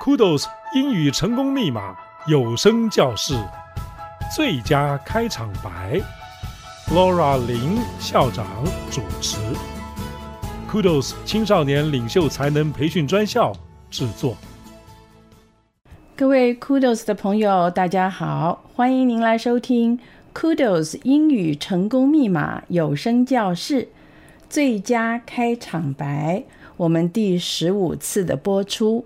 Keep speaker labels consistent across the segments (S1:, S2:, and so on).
S1: Kudos 英语成功密码有声教室最佳开场白，Laura 林校长主持，Kudos 青少年领袖才能培训专校制作。
S2: 各位 Kudos 的朋友，大家好，欢迎您来收听 Kudos 英语成功密码有声教室最佳开场白，我们第十五次的播出。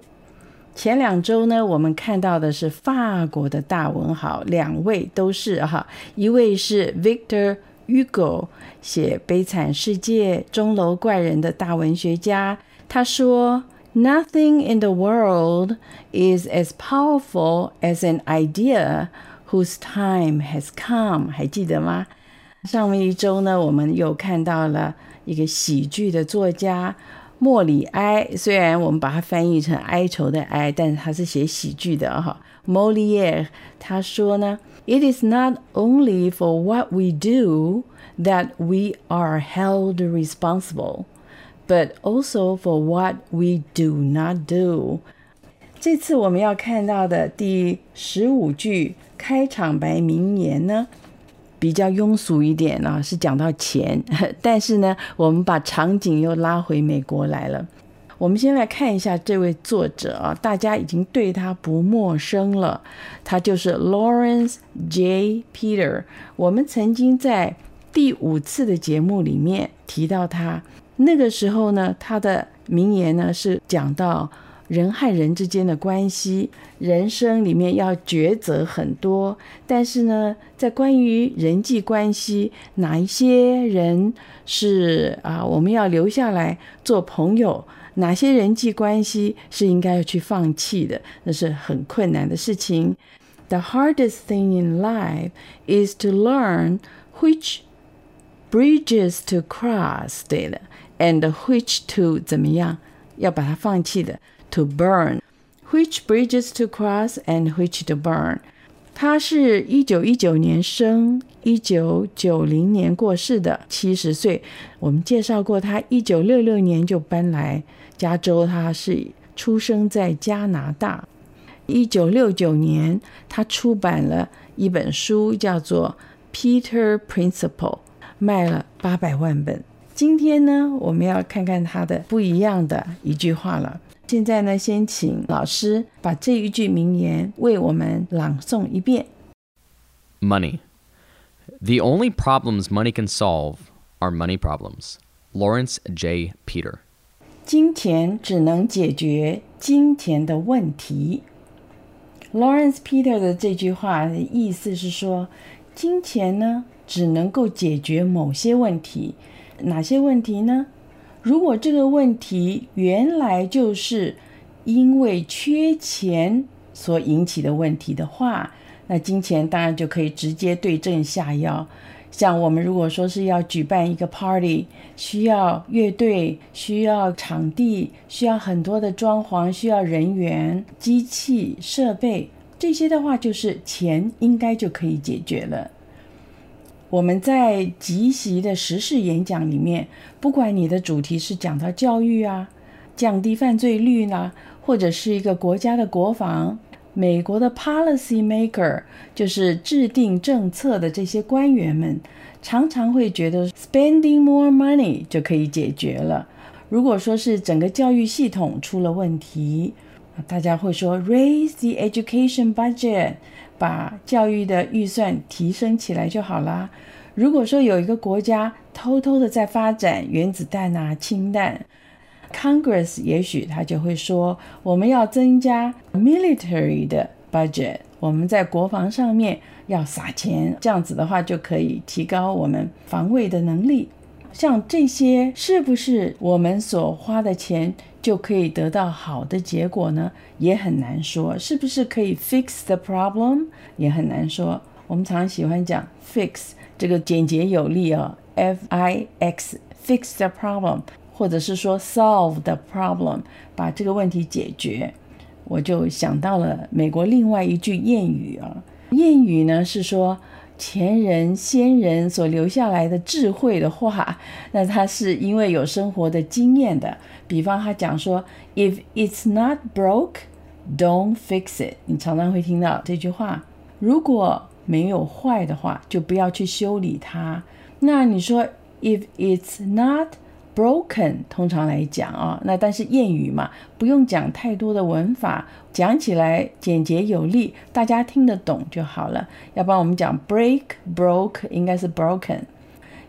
S2: 前两周呢，我们看到的是法国的大文豪，两位都是哈，一位是 Victor Hugo，写《悲惨世界》《钟楼怪人》的大文学家。他说：“Nothing in the world is as powerful as an idea whose time has come。”还记得吗？上面一周呢，我们又看到了一个喜剧的作家。莫里埃，虽然我们把它翻译成哀愁的哀，但是他是写喜剧的哈。Molière 他说呢，It is not only for what we do that we are held responsible, but also for what we do not do。这次我们要看到的第十五句开场白名言呢， 比较庸俗一点啊，是讲到钱，但是呢，我们把场景又拉回美国来了。我们先来看一下这位作者啊，大家已经对他不陌生了，他就是 Lawrence J. Peter。我们曾经在第五次的节目里面提到他，那个时候呢，他的名言呢是讲到。人和人之间的关系，人生里面要抉择很多，但是呢，在关于人际关系，哪一些人是啊，我们要留下来做朋友，哪些人际关系是应该要去放弃的，那是很困难的事情。The hardest thing in life is to learn which bridges to cross，对了，and which to 怎么样，要把它放弃的。To burn, which bridges to cross and which to burn。他是一九一九年生，一九九零年过世的，七十岁。我们介绍过他，一九六六年就搬来加州。他是出生在加拿大。一九六九年，他出版了一本书，叫做《Peter Principle》，卖了八百万本。今天呢，我们要看看他的不一样的一句话了。现在呢，先请老师把这一句名言为我们朗诵一遍。
S3: Money. The only problems money can solve are money problems. Lawrence J. Peter.
S2: 金钱只能解决金钱的问题。Lawrence Peter 的这句话的意思是说，金钱呢，只能够解决某些问题。哪些问题呢？如果这个问题原来就是因为缺钱所引起的问题的话，那金钱当然就可以直接对症下药。像我们如果说是要举办一个 party，需要乐队、需要场地、需要很多的装潢、需要人员、机器设备这些的话，就是钱应该就可以解决了。我们在即席的时事演讲里面，不管你的主题是讲到教育啊、降低犯罪率呢，或者是一个国家的国防，美国的 policy maker 就是制定政策的这些官员们，常常会觉得 spending more money 就可以解决了。如果说是整个教育系统出了问题，大家会说 raise the education budget。把教育的预算提升起来就好啦。如果说有一个国家偷偷的在发展原子弹啊、氢弹，Congress 也许他就会说，我们要增加 military 的 budget，我们在国防上面要撒钱，这样子的话就可以提高我们防卫的能力。像这些是不是我们所花的钱就可以得到好的结果呢？也很难说。是不是可以 fix the problem？也很难说。我们常喜欢讲 fix 这个简洁有力哦，F I X fix the problem，或者是说 solve the problem，把这个问题解决。我就想到了美国另外一句谚语啊，谚语呢是说。前人先人所留下来的智慧的话，那他是因为有生活的经验的。比方他讲说，If it's not broke, don't fix it。你常常会听到这句话。如果没有坏的话，就不要去修理它。那你说，if it's not broken，通常来讲啊，那但是谚语嘛，不用讲太多的文法，讲起来简洁有力，大家听得懂就好了。要不然我们讲 break broke 应该是 broken。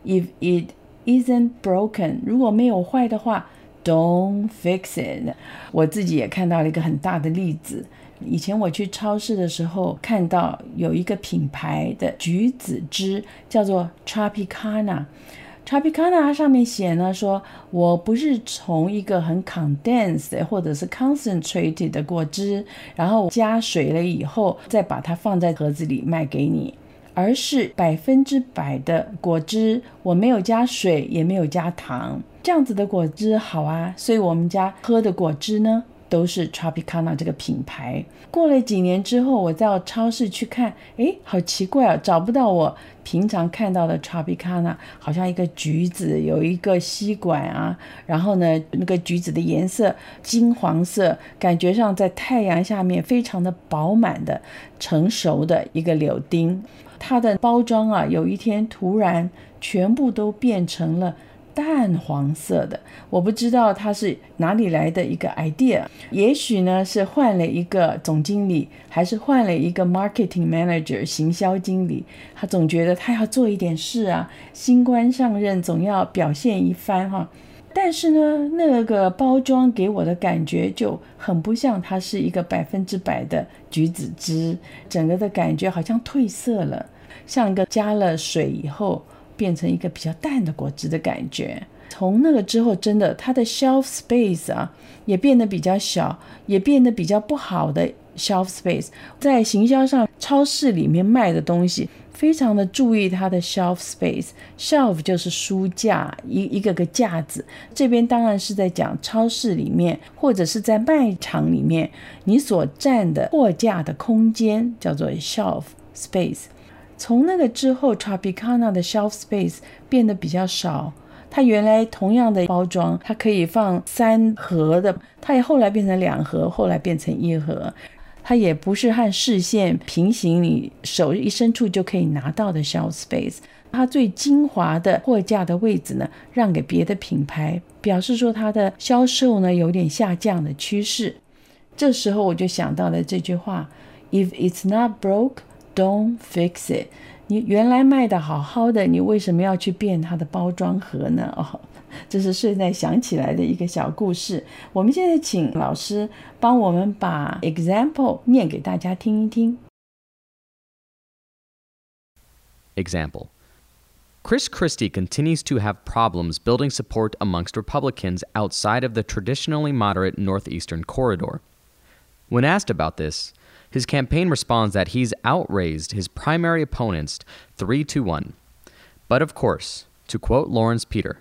S2: If it isn't broken，如果没有坏的话，don't fix it。我自己也看到了一个很大的例子。以前我去超市的时候，看到有一个品牌的橘子汁叫做 Tropicana。Tropicana 上面写呢，说我不是从一个很 condensed 或者是 concentrated 的果汁，然后加水了以后再把它放在盒子里卖给你，而是百分之百的果汁，我没有加水，也没有加糖，这样子的果汁好啊，所以我们家喝的果汁呢，都是 Tropicana 这个品牌。过了几年之后，我到超市去看，诶，好奇怪啊，找不到我平常看到的 Tropicana，好像一个橘子，有一个吸管啊，然后呢，那个橘子的颜色金黄色，感觉上在太阳下面非常的饱满的成熟的一个柳丁。它的包装啊，有一天突然全部都变成了。淡黄色的，我不知道它是哪里来的一个 idea，也许呢是换了一个总经理，还是换了一个 marketing manager 行销经理，他总觉得他要做一点事啊，新官上任总要表现一番哈。但是呢，那个包装给我的感觉就很不像它是一个百分之百的橘子汁，整个的感觉好像褪色了，像一个加了水以后。变成一个比较淡的果汁的感觉。从那个之后，真的它的 shelf space 啊，也变得比较小，也变得比较不好的 shelf space。在行销上，超市里面卖的东西，非常的注意它的 shelf space。shelf 就是书架，一一个个架子。这边当然是在讲超市里面，或者是在卖场里面，你所占的货架的空间叫做 shelf space。从那个之后，Tropicana 的 shelf space 变得比较少。它原来同样的包装，它可以放三盒的，它也后来变成两盒，后来变成一盒。它也不是和视线平行，你手一伸出就可以拿到的 shelf space。它最精华的货架的位置呢，让给别的品牌，表示说它的销售呢有点下降的趋势。这时候我就想到了这句话：If it's not broke。Don't fix it。你原来卖的好好的，你为什么要去变它的包装盒呢？哦，这是现在想起来的一个小故事。我们现在请老师帮我们把 example 念给大家听一听。
S3: Example. Chris Christie continues to have problems building support amongst Republicans outside of the traditionally moderate Northeastern corridor. When asked about this, His campaign responds that he's outraised his primary opponents 3 to 1. But of course, to quote Lawrence Peter,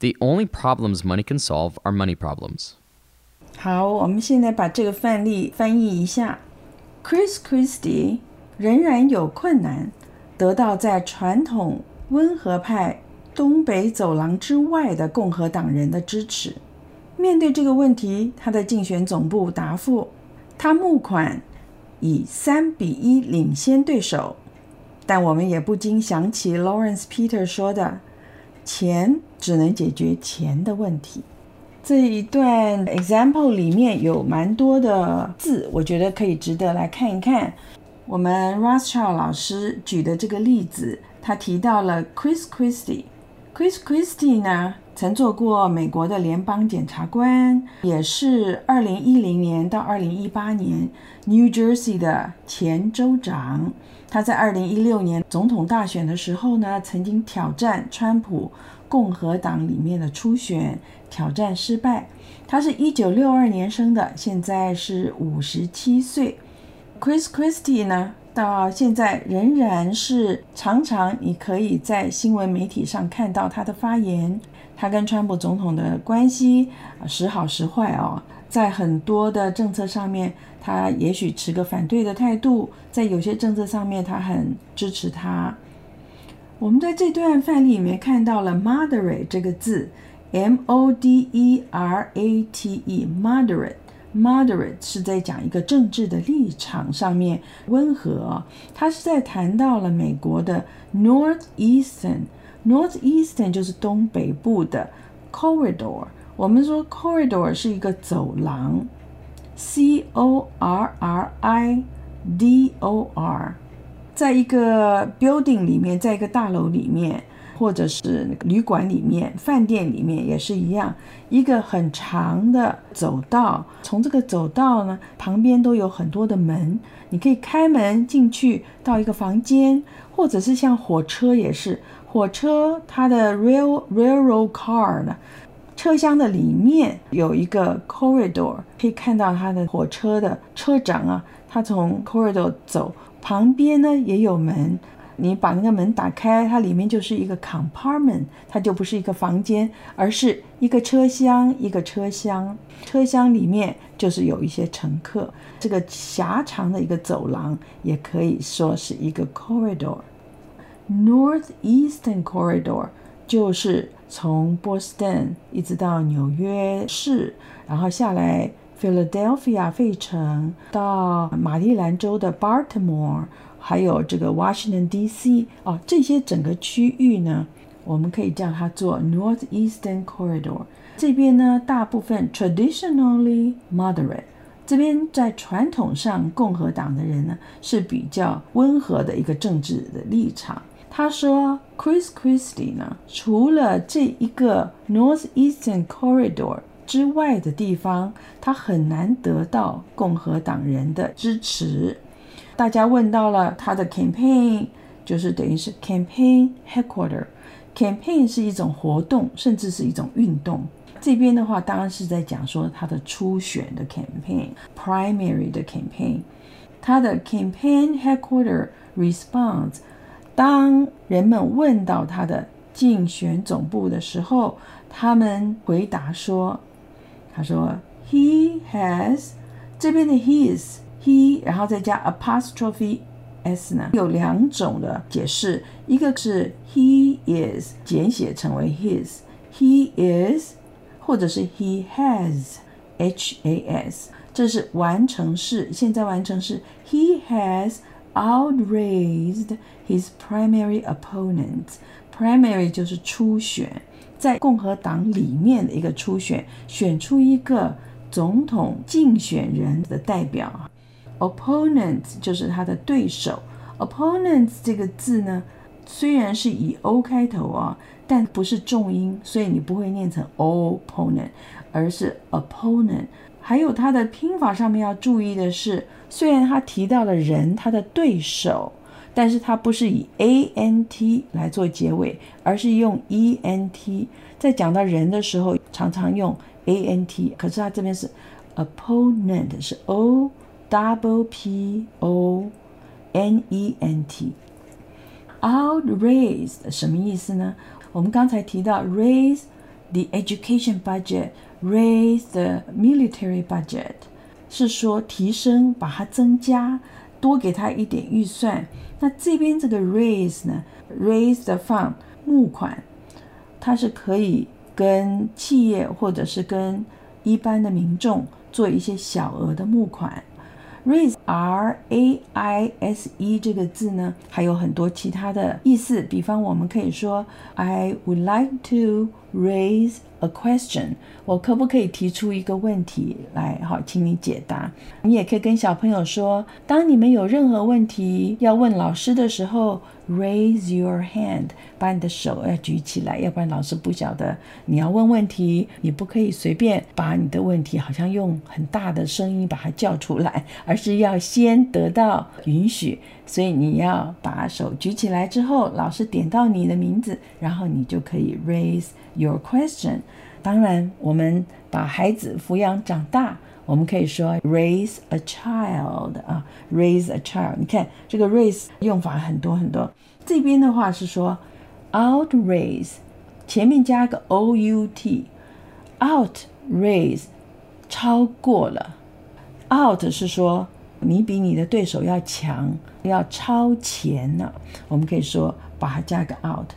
S3: the only problems money can solve are money problems.
S2: 好，我们现在把这个范例翻译一下。Chris Christie 仍然有困难得到在传统温和派东北走廊之外的共和党人的支持。面对这个问题，他的竞选总部答复：他募款。 以三比一领先对手，但我们也不禁想起 Lawrence Peter 说的：“钱只能解决钱的问题。”这一段 example 里面有蛮多的字，我觉得可以值得来看一看。我们 Rothschild 老师举的这个例子，他提到了 Chris Christie。Chris Christie 呢，曾做过美国的联邦检察官，也是二零一零年到二零一八年 New Jersey 的前州长。他在二零一六年总统大选的时候呢，曾经挑战川普共和党里面的初选，挑战失败。他是一九六二年生的，现在是五十七岁。Chris Christie 呢，到现在仍然是常常你可以在新闻媒体上看到他的发言。他跟川普总统的关系时好时坏哦，在很多的政策上面，他也许持个反对的态度；在有些政策上面，他很支持他。我们在这段范例里面看到了 “moderate” 这个字，M-O-D-E-R-A-T-E，moderate。moderate 是在讲一个政治的立场上面温和，他是在谈到了美国的 northeastern Northeastern 就是东北部的 corridor。我们说 corridor 是一个走廊，c o r r i d o r，在一个 building 里面，在一个大楼里面。或者是旅馆里面、饭店里面也是一样，一个很长的走道。从这个走道呢，旁边都有很多的门，你可以开门进去到一个房间，或者是像火车也是，火车它的 rail railroad car 呢，车厢的里面有一个 corridor，可以看到它的火车的车长啊，他从 corridor 走，旁边呢也有门。你把那个门打开，它里面就是一个 compartment，它就不是一个房间，而是一个车厢，一个车厢。车厢里面就是有一些乘客。这个狭长的一个走廊也可以说是一个 corridor。Northeastern Corridor 就是从波士顿一直到纽约市，然后下来 Philadelphia 费城，到马里兰州的 Baltimore。还有这个 Washington D.C. 哦，这些整个区域呢，我们可以叫它做 Northeastern Corridor。这边呢，大部分 traditionally moderate，这边在传统上共和党的人呢是比较温和的一个政治的立场。他说，Chris Christie 呢，除了这一个 Northeastern Corridor 之外的地方，他很难得到共和党人的支持。大家问到了他的 campaign，就是等于是 campaign headquarter。campaign 是一种活动，甚至是一种运动。这边的话，当然是在讲说他的初选的 campaign，primary 的 campaign。他的 campaign headquarter response，当人们问到他的竞选总部的时候，他们回答说：“他说 he has 这边的 his。” he，然后再加 apostrophe s 呢，有两种的解释，一个是 he is 简写成为 his，he is，或者是 he has，h a s，这是完成式，现在完成式，he has outraised his primary opponent，primary 就是初选，在共和党里面的一个初选，选出一个总统竞选人的代表。Opponents 就是他的对手。Opponents 这个字呢，虽然是以 o 开头啊，但不是重音，所以你不会念成 opponent，而是 opponent。还有它的拼法上面要注意的是，虽然他提到了人，他的对手，但是他不是以 a n t 来做结尾，而是用 e n t。在讲到人的时候，常常用 a n t，可是他这边是 opponent，是 o。Double P O N E N T，outraised 什么意思呢？我们刚才提到 raise the education budget raise the military budget 是说提升把它增加多给他一点预算。那这边这个 raise 呢 raise the fund 木款它是可以跟企业或者是跟一般的民众做一些小额的募款。raise R A I S E 这个字呢，还有很多其他的意思。比方，我们可以说，I would like to raise a question。我可不可以提出一个问题来？好，请你解答。你也可以跟小朋友说，当你们有任何问题要问老师的时候，raise your hand，把你的手要举起来，要不然老师不晓得你要问问题。你不可以随便把你的问题好像用很大的声音把它叫出来，而是要要先得到允许。所以你要把手举起来之后，老师点到你的名字，然后你就可以 raise your question。当然，我们把孩子抚养长大，我们可以说 raise a child 啊，raise a child。你看这个 raise 用法很多很多。这边的话是说 outraise，前面加个 out，outraise 超过了。out 是说你比你的对手要强，要超前了。我们可以说把它加个 out。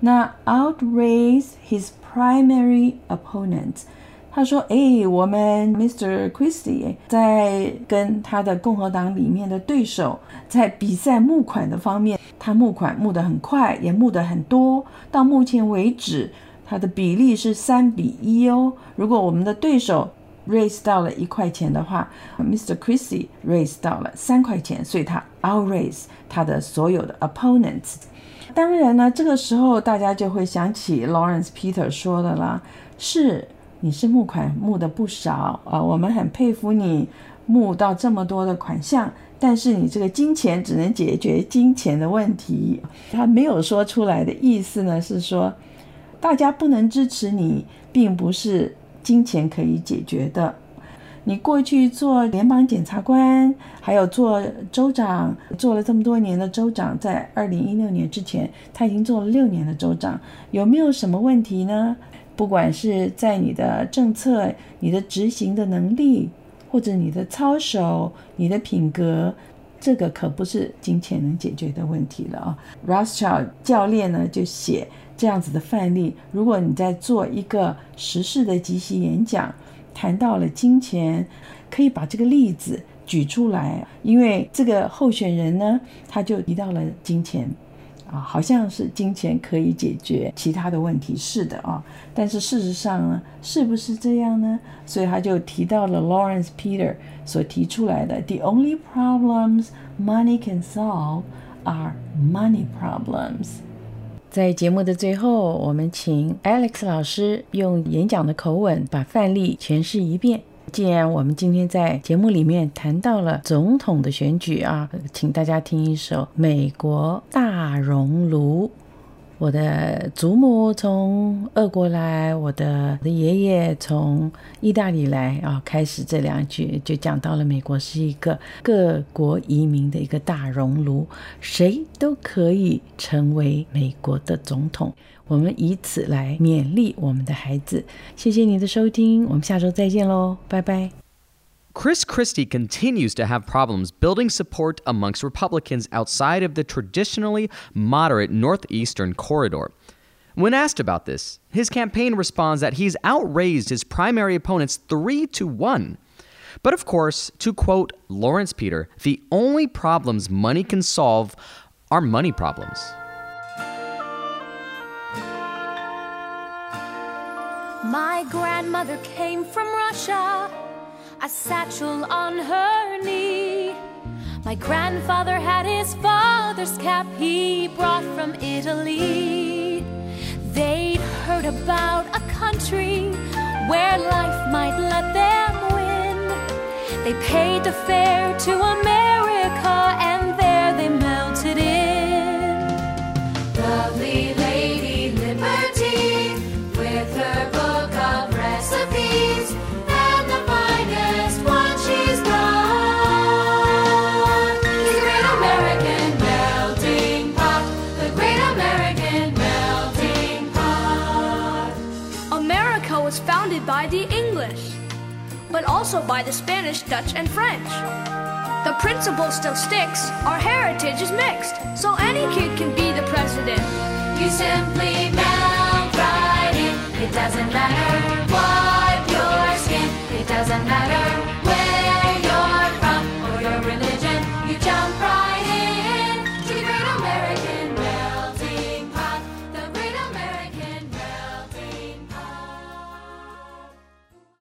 S2: 那 outraise his primary opponent，他说：“哎，我们 Mr. Christie 在跟他的共和党里面的对手在比赛募款的方面，他募款募得很快，也募得很多。到目前为止，他的比例是三比一哦。如果我们的对手 raise 到了一块钱的话，Mr. Christie raise 到了三块钱，所以他 outraise 他的所有的 opponents。当然呢，这个时候大家就会想起 Lawrence Peter 说的啦，是。”你是募款募的不少啊，我们很佩服你募到这么多的款项，但是你这个金钱只能解决金钱的问题。他没有说出来的意思呢，是说大家不能支持你，并不是金钱可以解决的。你过去做联邦检察官，还有做州长，做了这么多年的州长，在二零一六年之前，他已经做了六年的州长，有没有什么问题呢？不管是在你的政策、你的执行的能力，或者你的操守、你的品格，这个可不是金钱能解决的问题了啊。Rothschild 教练呢就写这样子的范例：如果你在做一个时事的即席演讲，谈到了金钱，可以把这个例子举出来，因为这个候选人呢，他就提到了金钱。啊，好像是金钱可以解决其他的问题，是的啊。但是事实上呢，是不是这样呢？所以他就提到了 Lawrence Peter 所提出来的：“The only problems money can solve are money problems。”在节目的最后，我们请 Alex 老师用演讲的口吻把范例诠释一遍。既然我们今天在节目里面谈到了总统的选举啊，请大家听一首《美国大熔炉》。我的祖母从俄国来，我的爷爷从意大利来啊。开始这两句就讲到了美国是一个各国移民的一个大熔炉，谁都可以成为美国的总统。我们以此来勉励我们的孩子。谢谢你的收听，我们下周再见喽，拜拜。
S3: Chris Christie continues to have problems building support amongst Republicans outside of the traditionally moderate Northeastern corridor. When asked about this, his campaign responds that he's outraised his primary opponents 3 to 1. But of course, to quote Lawrence Peter, the only problems money can solve are money problems.
S4: My grandmother came from Russia a satchel on her knee. My grandfather had his father's cap he brought from Italy. They'd heard about a country where life might let them win. They paid the fare to America and
S5: by the English, but also by the Spanish, Dutch, and French. The principle still sticks, our heritage is mixed, so any kid can be the president.
S4: You simply melt right in, it doesn't matter what your skin, it doesn't matter